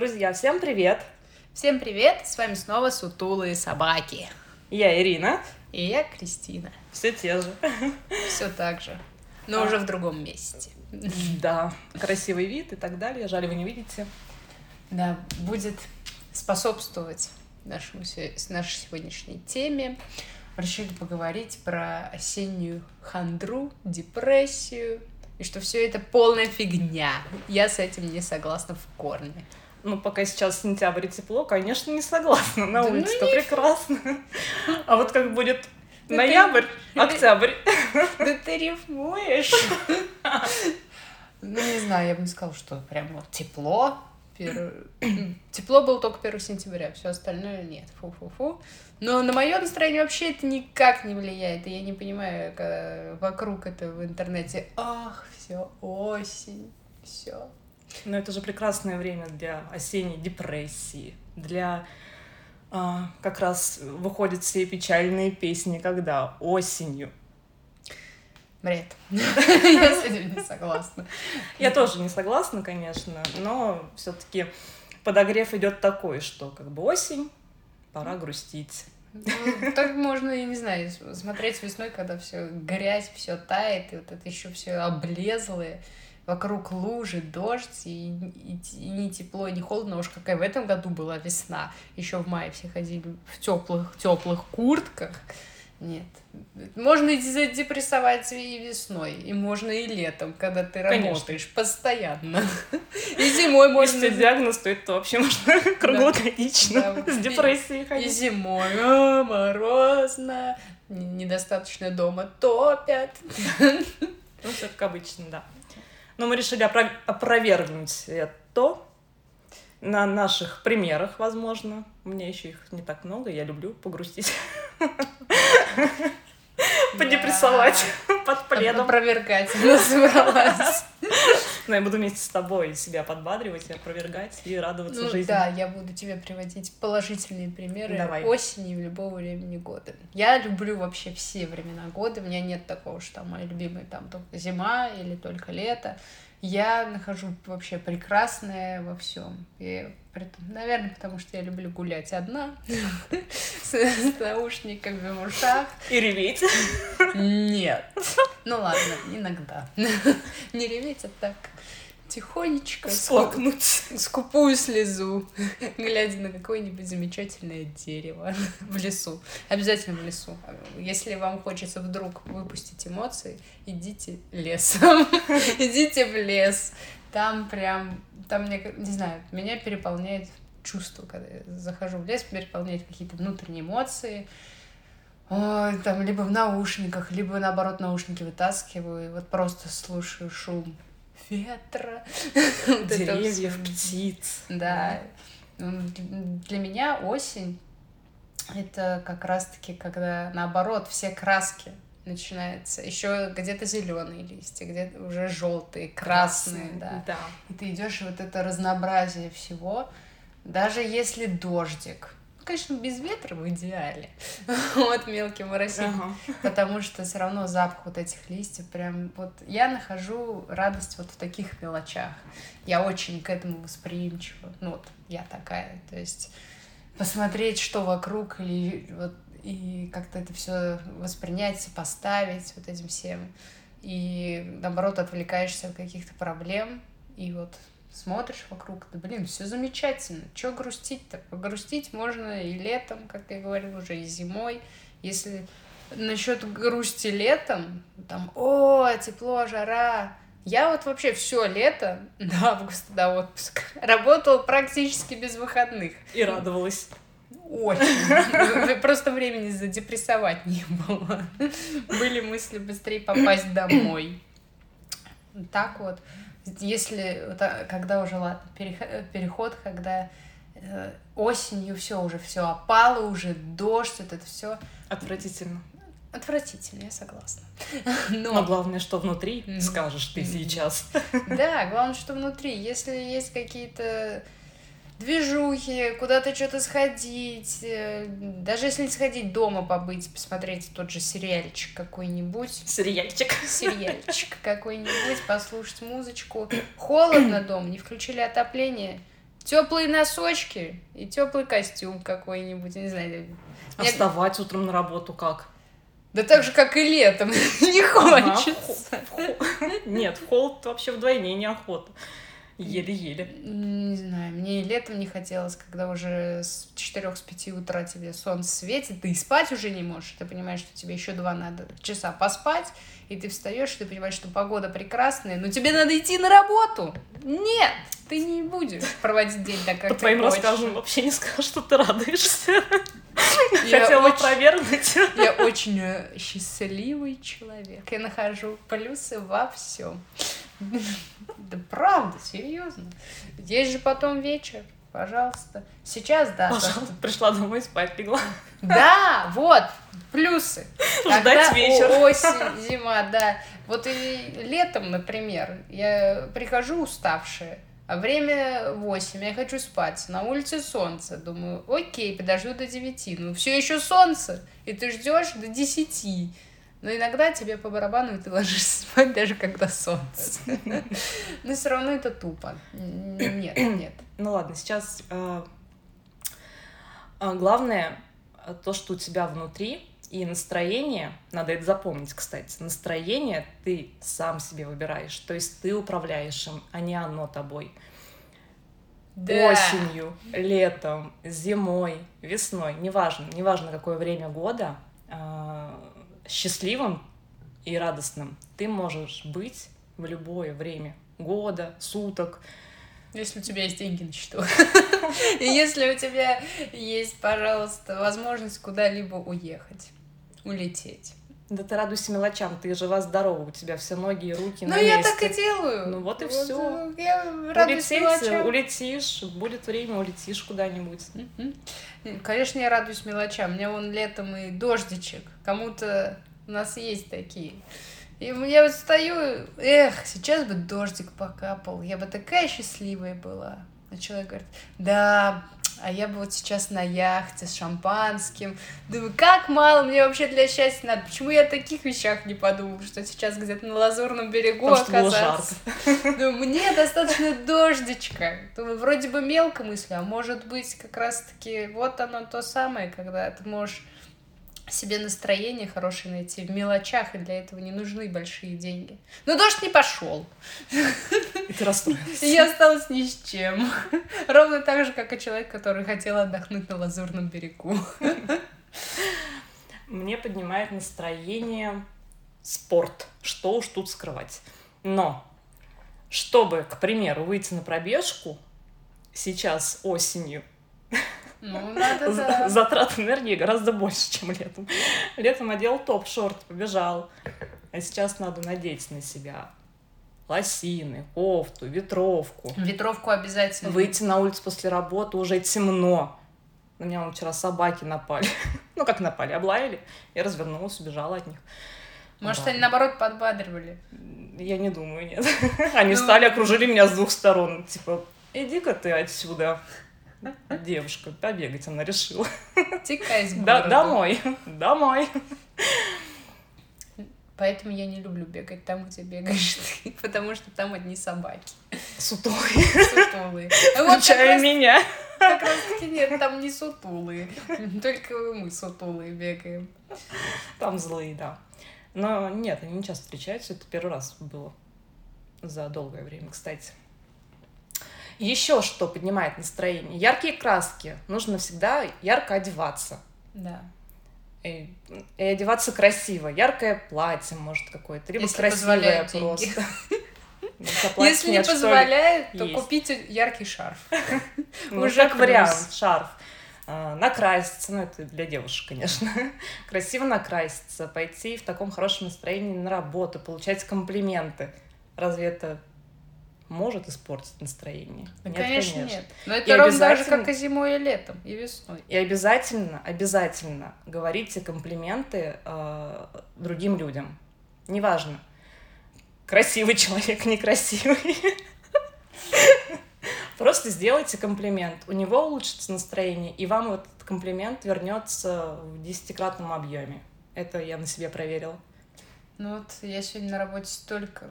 Друзья, всем привет! Всем привет! С вами снова Сутулые собаки. Я Ирина. И я Кристина. Все те же. Все так же. Но А. уже в другом месте. Да, красивый вид и так далее. Жаль, вы не видите. Да, будет способствовать нашему, нашей сегодняшней теме. Решили поговорить про осеннюю хандру, депрессию, и что все это полная фигня. Я с этим не согласна в корне. Ну, пока сейчас сентябрь и тепло, конечно, не согласна. На Да ну улице-то не- прекрасно. А вот как будет Да ноябрь, ты- октябрь. Да ты рифмуешь. Ну, не знаю, я бы не сказала, что прям вот тепло. Пер- Тепло было только 1 сентября, все остальное нет. Фу-фу-фу. Но на мое настроение вообще это никак не влияет. И я не понимаю, когда вокруг это в интернете. Ах, все, осень, все. Но это же прекрасное время для осенней депрессии, для а, как раз выходят все печальные песни, когда осенью. Бред. Я с этим не согласна. Я тоже не согласна, конечно, но все-таки подогрев идет такой, что как бы осень, пора грустить. Ну, так можно, я не знаю, смотреть весной, когда все грязь, все тает, и вот это еще все облезлое, вокруг лужи, дождь, и, и- и не тепло, и не холодно. Уж какая в этом году была весна. Еще в мае все ходили в теплых, теплых куртках. Нет. Можно и задепрессовать и весной, и можно и летом, когда ты Конечно. работаешь постоянно. И зимой можно... Если диагноз, то это вообще можно круглогодично с депрессией И ходить. зимой а, морозно, недостаточно дома топят. Ну, все как обычно, да. Но мы решили опро- опровергнуть это на наших примерах, возможно. У меня еще их не так много, я люблю погрустить, подепрессовать под пледом. Опровергать она собралась. Но я буду вместе с тобой себя подбадривать опровергать и радоваться Ну жизни. да, я буду тебе приводить положительные примеры Давай. осени и любого времени года. Я люблю вообще все времена года. У меня нет такого, что там мои любимые там только зима или только лето. Я нахожу вообще прекрасное во всем. И наверное, потому что я люблю гулять одна с наушниками в ушах. И реветь. Нет. Ну ладно, иногда. Не реветь, а так тихонечко. Слокнуть. скупую слезу, глядя на какое-нибудь замечательное дерево в лесу. Обязательно в лесу. Если вам хочется вдруг выпустить эмоции, идите лесом. Идите в лес. Там прям, там мне, не знаю, меня переполняет чувство, когда я захожу в лес, переполняет какие-то внутренние эмоции. Ой, там либо в наушниках, либо наоборот наушники вытаскиваю, и вот просто слушаю шум ветра. Деревьев, птиц. Да. М, Для меня осень это как раз-таки, когда наоборот все краски начинаются. Еще где-то зеленые листья, где-то уже желтые, красные, да. Да. И ты идешь, вот это разнообразие всего, даже если дождик. Ну, конечно, без ветра в идеале. Вот мелкий моросит. Ага. Потому что все равно запах вот этих листьев прям вот я нахожу радость вот в таких мелочах. Я очень к этому восприимчива. Ну вот я такая, то есть посмотреть, что вокруг или вот и как-то это все воспринять, сопоставить вот этим всем. И наоборот отвлекаешься от каких-то проблем и вот смотришь вокруг, да блин, все замечательно. Че грустить-то? Погрустить можно и летом, как я говорила, уже и зимой. Если насчет грусти летом, там, о, тепло, жара. Я вот вообще все лето до августа, до отпуска, работала практически без выходных. И радовалась. Очень. Просто времени задепрессовать не было. Были мысли быстрее попасть домой. Так вот. Если, а, когда уже, ладно, перех- переход, когда э, осенью все уже, все опало, уже дождь, вот это все Отвратительно. отвратительно, я согласна. Но Но, главное, что внутри, скажешь ты сейчас. да, главное, что внутри. Если есть какие-то движухи, куда-то что-то сходить, э, даже если не сходить дома побыть, посмотреть тот же сериальчик какой-нибудь, Сериальчик. сериальчик какой-нибудь, послушать музычку. Холодно дома, не включили отопление, Теплые носочки и теплый костюм какой-нибудь, я не знаю. А вставать утром на работу как? Да так же, как и летом. Не хочется. Нет, в холод вообще вдвойне неохота. Еле-еле. Не знаю, мне и летом не хотелось, когда уже с 4 с 5 утра тебе солнце светит, ты и спать уже не можешь. Ты понимаешь, что тебе еще два надо часа поспать, и ты встаешь, и ты понимаешь, что погода прекрасная, но тебе надо идти на работу. Нет, ты не будешь проводить день так, как По ты твоим хочешь. рассказам вообще не скажешь, что ты радуешься. Хотела очень- опровергнуть. Я очень э, счастливый человек. Я нахожу плюсы во всем. Да правда, серьезно. Есть же потом вечер. Пожалуйста. Сейчас, да. Пожалуйста, пришла домой спать легла. Да, вот, плюсы. Ждать Когда вечер. Осень, зима, да. Вот и летом, например, я прихожу уставшая, а время 8, я хочу спать. На улице солнце. Думаю, окей, подожду до 9. Ну, все еще солнце, и ты ждешь до 10. Но иногда тебе по барабану, и ты ложишься спать, даже когда солнце. Но все равно это тупо. Нет, нет. Ну ладно, сейчас э, э, главное э, то, что у тебя внутри, и настроение, надо это запомнить, кстати, настроение ты сам себе выбираешь, то есть ты управляешь им, а не оно тобой. Да. Осенью, летом, зимой, весной, неважно, неважно какое время года, э, счастливым и радостным ты можешь быть в любое время года, суток, Если у тебя есть деньги на счету. И если у тебя есть, пожалуйста, возможность куда-либо уехать, улететь. Да ты радуйся мелочам, ты жива здорова, у тебя все ноги и руки Ну, на я месте. так и делаю. Ну, вот и всё. э, Я радуюсь Улететь, мелочам. улетишь, будет время, улетишь куда-нибудь. Мгм. Конечно, я радуюсь мелочам. Мне вон летом и дождичек. Кому-то у нас есть такие. И я вот стою, эх, сейчас бы дождик покапал, я бы такая счастливая была. А человек говорит, да, а я бы вот сейчас на яхте с шампанским. Думаю, как мало мне вообще для счастья надо. Почему я о таких вещах не подумал, что сейчас где-то на Лазурном берегу Потому оказаться? Ну, мне достаточно дождичка. Думаю, вроде бы мелко мыслю, а может быть как раз-таки вот оно то самое, когда ты можешь себе настроение хорошее найти в мелочах, и для этого не нужны большие деньги. Но дождь не пошел. И ты расстроился. И я осталась ни с чем. Ровно так же, как и человек, который хотел отдохнуть на Лазурном берегу. Мне поднимает настроение спорт. Что уж тут скрывать. Но, чтобы, к примеру, выйти на пробежку, сейчас осенью, Ну, надо, да. затрат энергии гораздо больше, чем летом. Летом одел топ, шорт, побежал. А сейчас надо надеть на себя лосины, кофту, ветровку. Ветровку обязательно. Выйти на улицу после работы уже темно. На меня вон вчера собаки напали. Ну, как напали, облаяли. Я развернулась, убежала от них. Может, Да. они наоборот подбадривали. Я не думаю, нет. Они Ну. встали, окружили меня с двух сторон. Типа, иди-ка ты отсюда. Девушка, побегать она решила. Тикай с Да, домой, домой. Поэтому я не люблю бегать там, где бегаешь ты, потому что там одни собаки Сутулый, сутулые. А Вот включая раз, меня. как раз таки нет, там не сутулые. Только мы сутулые бегаем. Там злые, да. Но нет, они не часто встречаются. Это первый раз было за долгое время, кстати. Еще что поднимает настроение? Яркие краски. Нужно всегда ярко одеваться. Да. И, и одеваться красиво. Яркое платье, может, какое-то. Либо Если красивое просто. Если не позволяет, то купите яркий шарф. Уже как вариант, шарф. А, Накраситься, ну это для девушек, конечно. Красиво накраситься, пойти в таком хорошем настроении на работу, получать комплименты. Разве это может испортить настроение? Ну, конечно, нет. Но И это ровно так же, обязательно- как и зимой, и летом, и весной. И обязательно, обязательно говорите комплименты э, другим людям. Неважно, красивый человек, некрасивый. Просто сделайте комплимент. У него улучшится настроение, и вам этот комплимент вернется в десятикратном объеме. Это я на себе проверила. Ну вот я сегодня на работе столько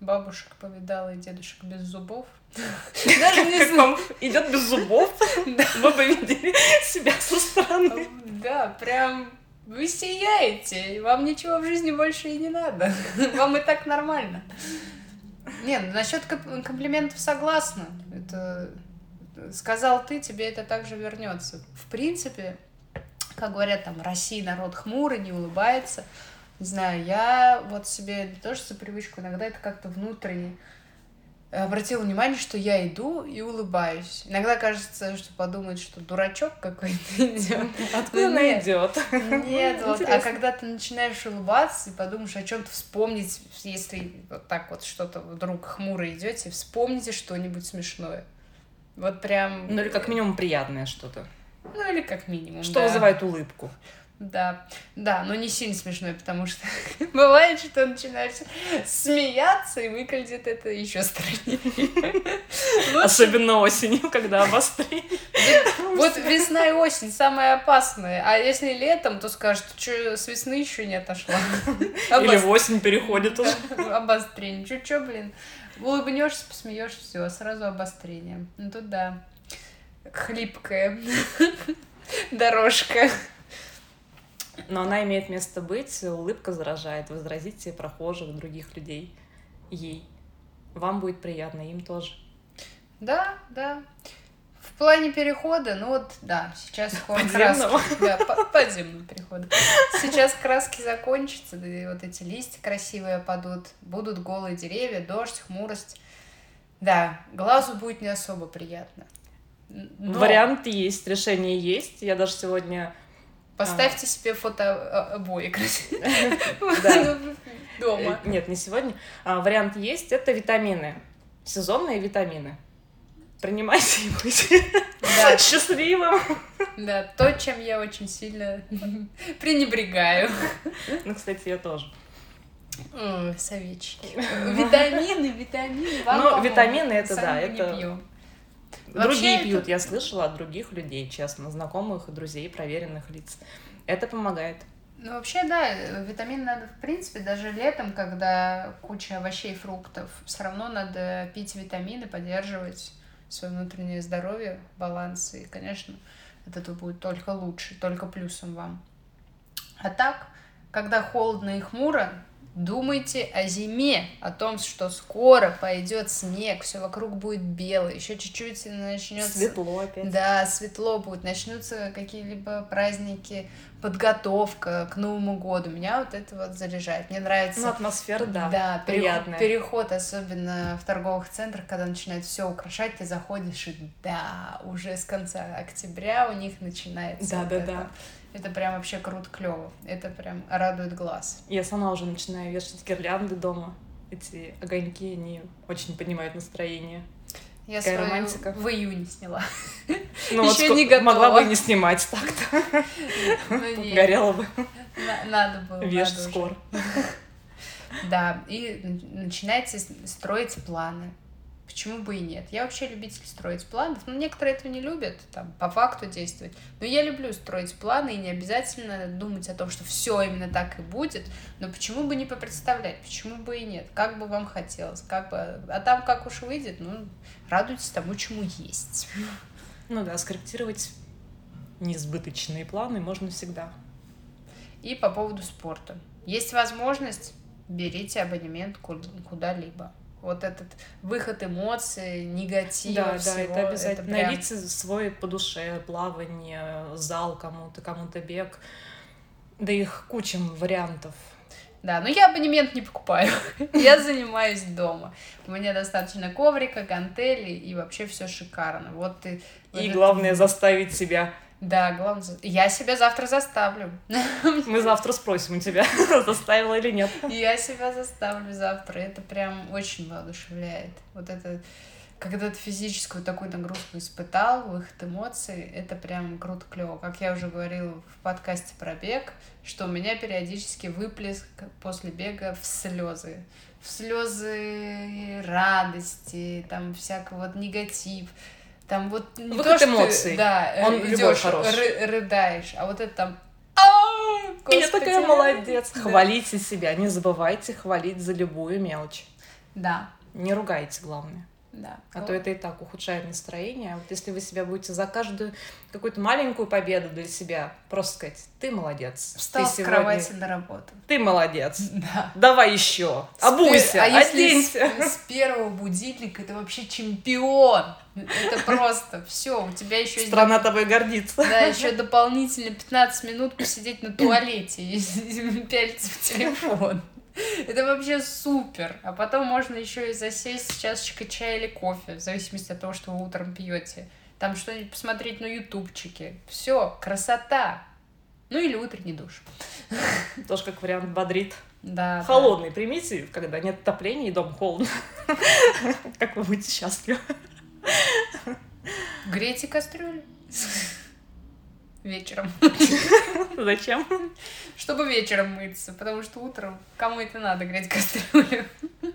бабушек повидала и дедушек без зубов. Даже не знаю. Идет без зубов. Вы бы видели себя со стороны. Да, прям вы сияете, вам ничего в жизни больше и не надо. Вам и так нормально. Нет, насчет комплиментов согласна. Это сказал ты, тебе это также вернется. В принципе, как говорят там, Россия народ хмурый, не улыбается. Не знаю, я вот себе тоже за привычку иногда это как-то внутренне обратила внимание, что я иду и улыбаюсь. Иногда кажется, что подумает, что дурачок какой-то идет. Откуда она идет? Нет, вот, а когда ты начинаешь улыбаться и подумаешь о чем-то вспомнить, если вот так вот что-то вдруг хмуро идете, вспомните что-нибудь смешное. Вот прям. Ну или как минимум приятное что-то. Ну или как минимум. Что да. вызывает улыбку. Да, да, но не сильно смешной, потому что бывает, что начинаешь смеяться, и выглядит это еще страннее. Особенно осенью, когда обострение. Вот весна и осень самые опасные, а если летом, то скажут, что с весны еще не отошла. Или в осень переходит уже. Обострение. Чё-чё, блин. Улыбнешься, посмеешься, все, сразу обострение. Ну тут да, хлипкая дорожка. Но она имеет место быть, улыбка заражает, возразите прохожих, других людей ей. Вам будет приятно, им тоже. Да, да. В плане перехода, ну вот, да, сейчас подземного. краски. Да, по подземного перехода. Сейчас краски закончатся, да, и вот эти листья красивые падут, будут голые деревья, дождь, хмурость. Да, глазу будет не особо приятно. Но... Вариант есть, решение есть. Я даже сегодня Поставьте а. себе фото обои дома. Нет, не сегодня. А, вариант есть. Это витамины. Сезонные витамины. Принимайте и будьте да. счастливым. Да, то, чем я очень сильно пренебрегаю. Ну, кстати, я тоже. Советчики. Витамины, витамины. ну, витамины это да, это Другие Вообще пьют, это... я слышала от других людей, честно, знакомых, друзей, проверенных лиц. Это помогает. Ну, вообще, да, витамин надо, в принципе, даже летом, когда куча овощей, фруктов, все равно надо пить витамины, поддерживать свое внутреннее здоровье, баланс, и, конечно, от этого будет только лучше, только плюсом вам. А так, когда холодно и хмуро, Думайте о зиме, о том, что скоро пойдет снег, все вокруг будет белое, еще чуть-чуть начнется... Светло опять. Да, светло будет, начнутся какие-либо праздники, подготовка к Новому году. Меня вот это вот заряжает. Мне нравится... Ну, атмосфера, да, да приятная. Переход, особенно в торговых центрах, когда начинают все украшать, ты заходишь, и да, уже с конца октября у них начинается да, вот да, это. да это прям вообще круто, клево. Это прям радует глаз. Я сама уже начинаю вешать гирлянды дома. Эти огоньки, они очень поднимают настроение. Я свою романтика. в июне сняла. Ну, Еще вот не готова. Могла бы не снимать так-то. Ну, бы. Надо было. Веш скоро. Да, и начинайте строить планы. Почему бы и нет? Я вообще любитель строить планов. Ну, некоторые этого не любят, там, по факту действовать. Но я люблю строить планы и не обязательно думать о том, что все именно так и будет. Но почему бы не попредставлять? Почему бы и нет? Как бы вам хотелось? Как бы... А там как уж выйдет, ну, радуйтесь тому, чему есть. Ну да, скорректировать несбыточные планы можно всегда. И по поводу спорта. Есть возможность, берите абонемент куда-либо вот этот выход эмоций, негатива, да, всего. Да, это обязательно. Это прям... Найдите свой по душе, плавание, зал кому-то, кому-то бег. Да их куча вариантов. Да, но я абонемент не покупаю. я занимаюсь дома. У меня достаточно коврика, гантели и вообще все шикарно. Вот ты. И главное заставить себя да, главное, я себя завтра заставлю. Мы завтра спросим у тебя, заставила или нет. Я себя заставлю завтра. Это прям очень воодушевляет. Вот это, когда ты физическую такую нагрузку испытал, выход эмоций, это прям круто, клево. Как я уже говорила в подкасте про бег, что у меня периодически выплеск после бега в слезы. В слезы радости, там всякого вот негатив там вот не Выход то, эмоций. Ты, да, Он идешь, ры- рыдаешь, а вот это там я такая молодец. Хвалите себя, не забывайте хвалить за любую мелочь. Да, Не ругайте, главное. Да. А Ну, то это и так ухудшает настроение. Вот если вы себя будете за каждую какую-то маленькую победу для себя просто сказать, ты молодец. Встал ты с сегодня- кровати на работу. Ты молодец. Да. Давай еще. Обуйся, А если оденься. с, с первого будильника это вообще чемпион. Это просто все. У тебя еще есть Страна тобой гордится. Да, еще дополнительно 15 минут посидеть на туалете и пялиться в телефон. Это вообще супер. А потом можно еще и засесть с чашечкой чая или кофе, в зависимости от того, что вы утром пьете. Там что-нибудь посмотреть на ютубчике. Все, красота. Ну или утренний душ. Тоже как вариант бодрит. Да. да. Холодный примите, когда нет отопления и дом холодно. Как вы будете счастливы. Грейте кастрюлю. Вечером. Зачем? Чтобы вечером мыться, потому что утром кому это надо греть кастрюлю.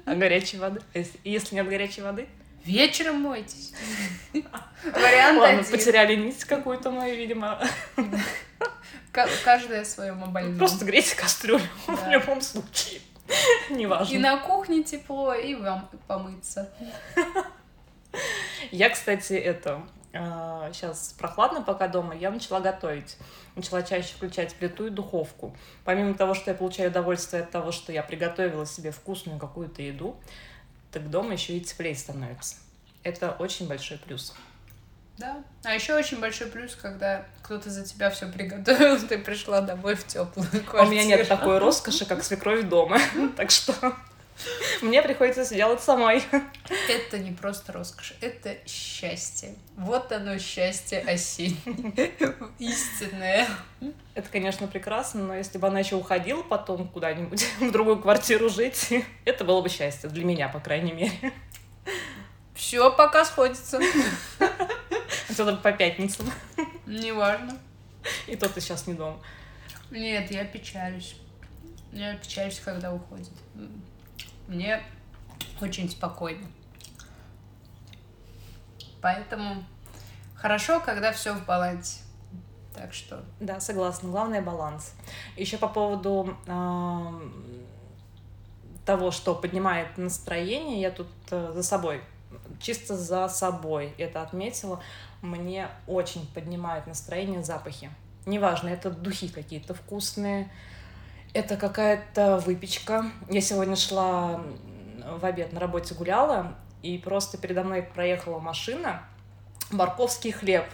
А горячей воды? Если- нет горячей воды? Вечером мойтесь. Вариант Ладно, один. потеряли нить какую-то мою, видимо. Ка- Каждая в своем больном. Просто грейте кастрюлю в Да. любом случае. И Неважно. на кухне тепло, и вам помыться. Я, кстати, это... Сейчас прохладно пока дома, я начала готовить. Начала чаще включать плиту и духовку. Помимо того, что я получаю удовольствие от того, что я приготовила себе вкусную какую-то еду, так дома еще и теплее становится. Это очень большой плюс. Да. А еще очень большой плюс, когда кто-то за тебя все приготовил, ты пришла домой в теплую квартиру. А У меня нет такой роскоши, как свекровь дома. Так что мне приходится все делать самой. Это не просто роскошь, это счастье. Вот оно счастье осеннее. Истинное. Это, конечно, прекрасно, но если бы она еще уходила потом куда-нибудь в другую квартиру жить, это было бы счастье. Для меня, по крайней мере. Все пока сходится. Особенно по пятницам. Неважно. И то ты сейчас не дома. Нет, я печалюсь. Я печалюсь, когда уходит. Мне очень спокойно. Поэтому хорошо, когда все в балансе. Так что Да, согласна. Главное баланс. Еще по поводу ам, того, что поднимает настроение, я тут э, за собой, чисто за собой это отметила. Мне очень поднимают настроение запахи. Неважно, это духи какие-то вкусные, это какая-то выпечка. Я сегодня шла в обед на работе гуляла, и просто передо мной проехала машина, морковский хлеб.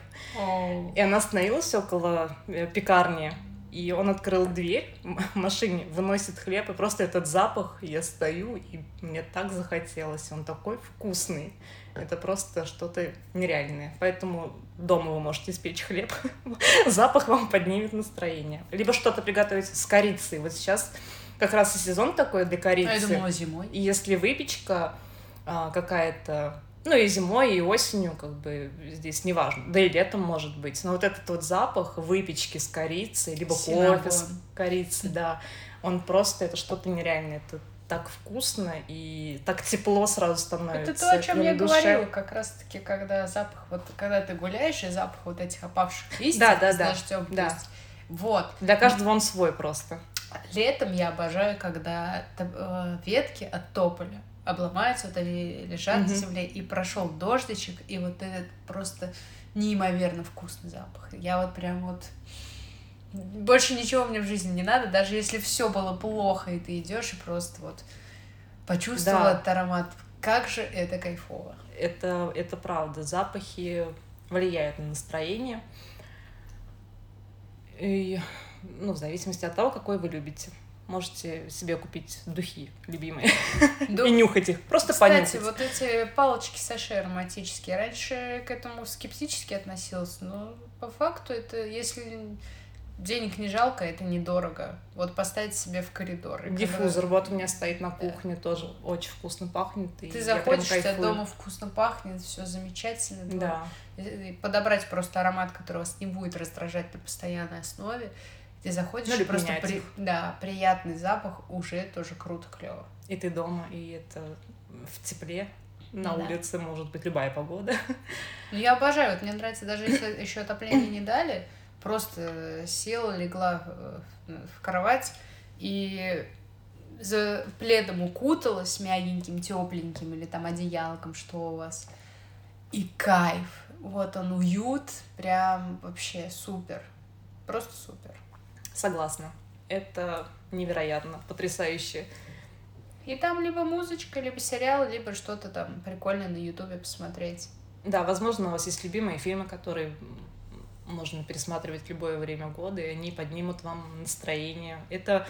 И она остановилась около э, пекарни, и он открыл дверь м- машине, выносит хлеб, и просто этот запах, я стою, и мне так захотелось, он такой вкусный. Это просто что-то нереальное. Поэтому дома вы можете испечь хлеб, запах вам поднимет настроение. Либо что-то приготовить с корицей. Вот сейчас как раз и сезон такой для А корицы. я думала зимой. И если выпечка а, какая-то, ну и зимой, и осенью, как бы здесь неважно, да и летом может быть, но вот этот вот запах выпечки с корицей, либо кофе с корицей, да, он просто, это что-то нереальное, это так вкусно и так тепло сразу становится. Это то, о чем я душе. говорила, как раз-таки, когда запах, вот когда ты гуляешь, и запах вот этих опавших листьев Да, да, с да, дождем, да. Вот. Для каждого он свой просто. Летом я обожаю, когда э, ветки от тополя обломаются, вот они лежат на Мгм. земле, и прошел дождичек, и вот этот просто неимоверно вкусный запах. Я вот прям вот больше ничего мне в жизни не надо, даже если все было плохо, и ты идешь и просто вот почувствовал Да. этот аромат. Как же это кайфово. Это, это правда. Запахи влияют на настроение. И, ну, в зависимости от того, какой вы любите. Можете себе купить духи любимые Ду- и нюхать их. Просто Кстати, понюхать. вот эти палочки саши ароматические, раньше к этому скептически относилась, но по факту это, если денег не жалко, это недорого. Вот поставить себе в коридор. И когда Диффузор вот у меня стоит на кухне, тоже очень вкусно пахнет. и Ты заходишь, у тебя дома вкусно пахнет, все замечательно. Да. Подобрать просто аромат, который вас не будет раздражать на постоянной основе. Ты заходишь, Ну, и или просто при- их. да, приятный запах уже тоже круто, клево. И ты дома, и это в тепле. На Да. улице может быть любая погода. Ну, я обожаю, вот мне нравится, даже если еще отопление не дали, просто села, легла э, в кровать и за пледом укуталась мягеньким, тепленьким или там одеялком, что у вас. И кайф. Вот он уют, прям вообще супер. Просто супер. Согласна. Это невероятно, потрясающе. И там либо музычка, либо сериал, либо что-то там прикольное на Ютубе посмотреть. Да, возможно, у вас есть любимые фильмы, которые можно пересматривать в любое время года, и они поднимут вам настроение. Это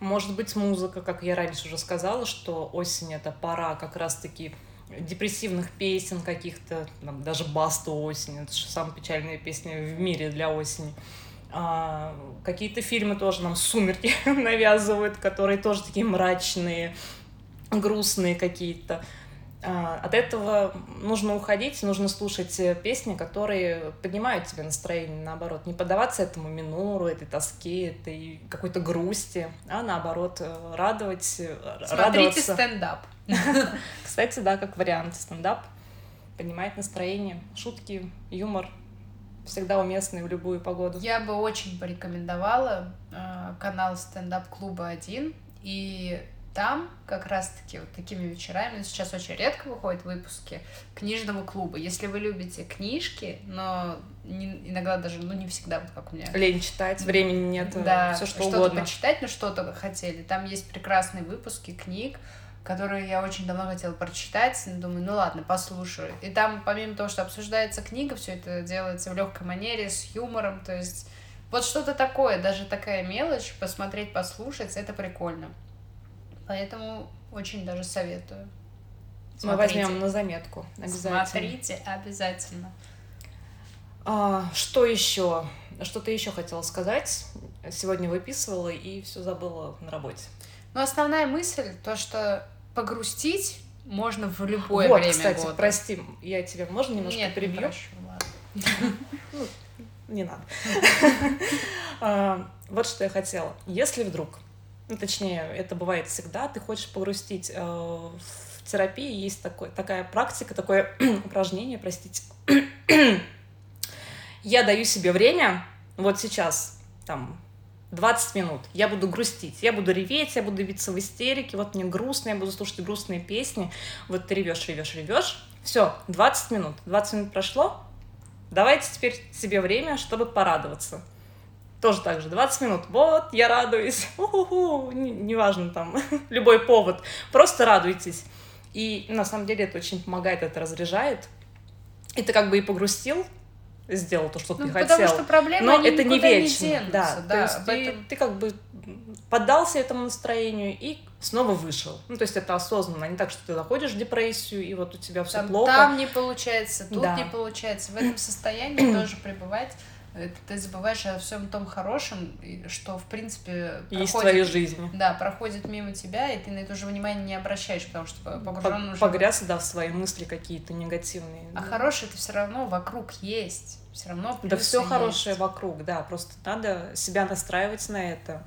может быть музыка, как я раньше уже сказала, что осень — это пора как раз-таки депрессивных песен каких-то, даже Басту осень, это же самая печальная песня в мире для осени. А, какие-то фильмы тоже нам «Сумерки» навязывают, которые тоже такие мрачные, грустные какие-то. А, от этого нужно уходить, нужно слушать э, песни, которые поднимают тебе настроение, наоборот, не поддаваться этому минору, этой тоске, этой какой-то грусти, а наоборот э, радовать, э, Смотрите радоваться. стендап. Кстати, да, как вариант стендап поднимает настроение, шутки, юмор всегда уместны в любую погоду. Я бы очень порекомендовала э, канал стендап-клуба один и там как раз-таки вот такими вечерами, ну, сейчас очень редко выходят выпуски книжного клуба. Если вы любите книжки, но не- иногда даже, ну, не всегда, вот как у меня. Лень читать, времени нет, Да, все что что-то угодно. почитать, но что-то хотели. Там есть прекрасные выпуски книг, которые я очень давно хотела прочитать. но Думаю, ну ладно, послушаю. И там, помимо того, что обсуждается книга, все это делается в легкой манере, с юмором. То есть вот что-то такое, даже такая мелочь, посмотреть, послушать, это прикольно. Поэтому очень даже советую. Мы Смотрите. возьмем на заметку обязательно. Смотрите обязательно. А, что еще? Что-то еще хотела сказать. Сегодня выписывала и все забыла на работе. Но основная мысль, то, что погрустить можно в любое вот, время кстати, года. прости, я тебя можно немножко Нет, не перебью? прощу, ладно. Не надо. А, Вот что я хотела. Если вдруг, ну, точнее, это бывает всегда, ты хочешь погрустить, э, в терапии есть такой, такая практика, такое упражнение, простите. Я даю себе время, вот сейчас, там, 20 минут, я буду грустить, я буду реветь, я буду биться в истерике, вот мне грустно, я буду слушать грустные песни, вот ты ревешь, ревешь, ревешь, все, 20 минут, 20 минут прошло, Давайте теперь себе время, чтобы порадоваться. Тоже так же, 20 минут. Вот, я радуюсь. У-ху-ху. Не- Неважно там, любой повод. Просто радуйтесь. И на самом деле это очень помогает, это разряжает. И ты как бы и погрустил, сделал то, что Ну, ты потому хотел. что проблемы, Но они это не вечно. денутся, да, да, то есть ты, этом- ты как бы поддался этому настроению и снова вышел. Ну, то есть это осознанно, а не так, что ты заходишь в депрессию, и вот у тебя все Там, плохо. там не получается, тут Да. не получается. В этом состоянии тоже пребывать. Ты забываешь о всем том хорошем, что, в принципе, Есть в проходит- твоей жизни. Да, проходит мимо тебя, и ты на это уже внимание не обращаешь, потому что погружен По- уже... Погряз, да, в свои мысли какие-то негативные. А Да. хорошее это все равно вокруг есть. Все равно Да все есть. хорошее вокруг, да, просто надо себя настраивать на это.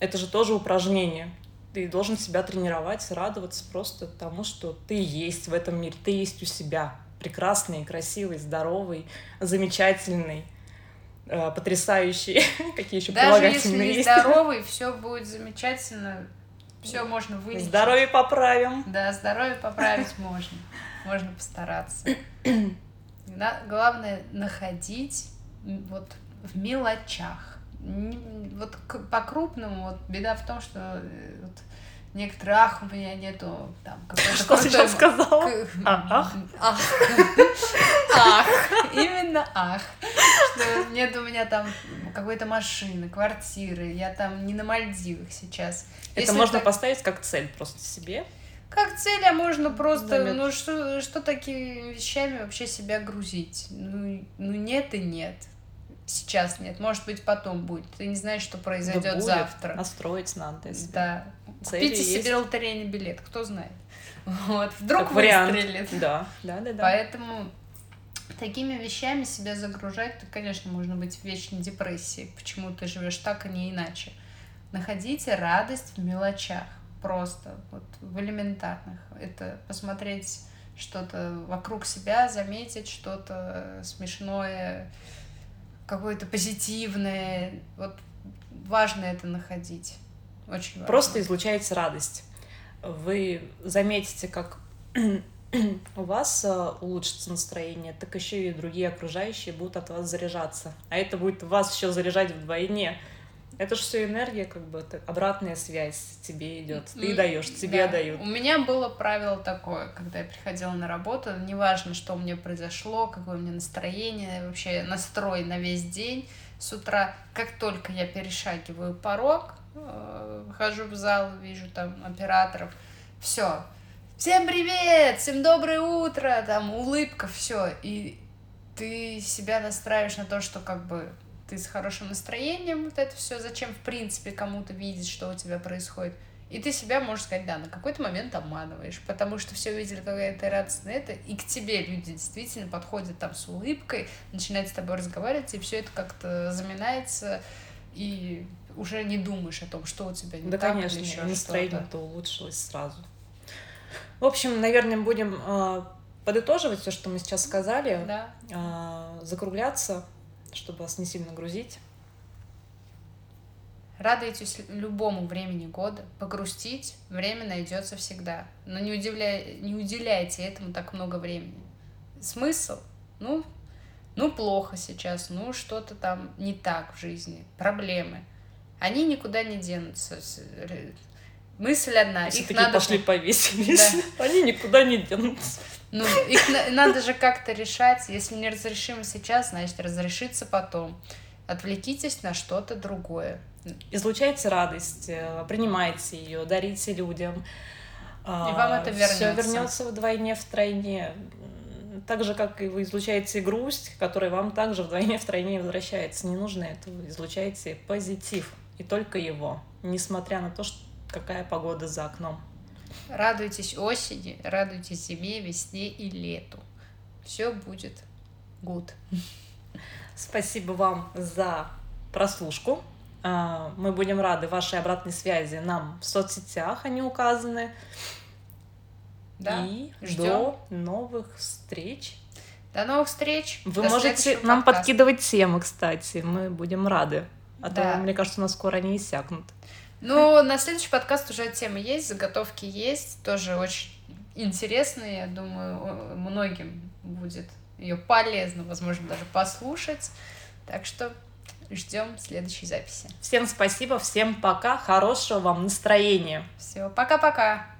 Это же тоже упражнение. Ты должен себя тренировать, радоваться просто тому, что ты есть в этом мире, ты есть у себя. Прекрасный, красивый, здоровый, замечательный, э, потрясающий. Какие еще Даже если прилагательные не есть? здоровый, все будет замечательно, все можно вылечить. Здоровье поправим. Да, здоровье поправить можно. Можно постараться. Главное находить вот в мелочах. Вот к- по-крупному вот беда в том, что э, вот некоторые ах, у меня нету там какой-то Что крутой сейчас сказала? А, ах? Ах. Ах. Именно ах. Что нет у меня там какой-то машины, квартиры. Я там не на Мальдивах сейчас. Это Если можно так- поставить как цель просто себе. Как цель, а можно просто, Замет. ну что, что такими вещами вообще себя грузить? Ну, ну нет и нет. Сейчас нет, может быть потом будет. Ты не знаешь, что Да произойдет будет. завтра. Настроить надо. если Да. цели Купите есть. себе лотерейный билет, кто знает. Вот, вдруг Как вариант. выстрелит. Да, да, да, да. Поэтому такими вещами себя загружать, то, конечно, можно быть в вечной депрессии. Почему ты живешь так, а не иначе? Находите радость в мелочах. Просто вот в элементарных. Это посмотреть что-то вокруг себя, заметить что-то смешное, какое-то позитивное. Вот важно это находить. Очень важно. Просто излучаете радость. Вы заметите, как у вас э, улучшится настроение, так еще и другие окружающие будут от вас заряжаться. А это будет вас еще заряжать вдвойне. Это же все энергия, как бы это обратная связь тебе идет. Ты даешь, тебе да. дают. У меня было правило такое, когда я приходила на работу, неважно, что у меня произошло, какое у меня настроение, вообще настрой на весь день. С утра, как только я перешагиваю порог, э, выхожу в зал, вижу там операторов, все. Всем привет, всем доброе утро, там улыбка, все. И ты себя настраиваешь на то, что как бы ты с хорошим настроением, вот это все, зачем в принципе кому-то видеть, что у тебя происходит. И ты себя, можешь сказать, да, на какой-то момент обманываешь, потому что все видели, какая ты радостная это, и к тебе люди действительно подходят там с улыбкой, начинают с тобой разговаривать, и все это как-то заминается, и уже не думаешь о том, что у тебя не Да, так, или конечно, еще настроение-то улучшилось сразу. В общем, наверное, будем э, подытоживать все, что мы сейчас сказали. Да. э, закругляться, чтобы вас не сильно грузить. Радуйтесь любому времени года, погрустить время найдется всегда, но не, удивляй, не уделяйте этому так много времени. Смысл? Ну, ну плохо сейчас, ну что-то там не так в жизни, проблемы. Они никуда не денутся. Мысль одна, Все их такие надо пошли повесились. Они никуда не денутся. Ну, их на- надо же как-то решать. Если не разрешимо сейчас, значит разрешится потом. Отвлекитесь на что-то другое. Излучайте радость, э, принимайте ее, дарите людям. И вам это Все вернется. вернется вдвойне, втройне. Так же, как и вы излучаете грусть, которая вам также вдвойне, втройне возвращается. Не нужно этого. Излучайте позитив. И только его. Несмотря на то, что какая погода за окном. Радуйтесь осени, радуйтесь зиме, весне и лету. Все будет good. Спасибо вам за прослушку. А, Мы будем рады вашей обратной связи нам в соцсетях, они указаны. Да. И ждём. до новых встреч. До новых встреч. Вы До можете нам подкаста. подкидывать темы, кстати. Мы будем рады. А Да. то, мне кажется, у нас скоро они иссякнут. Ну, на следующий подкаст уже темы есть, заготовки есть. Тоже очень интересные. Я думаю, многим будет ее полезно, возможно, даже послушать. Так что ждем следующей записи. Всем спасибо, всем пока, хорошего вам настроения. Все, пока-пока.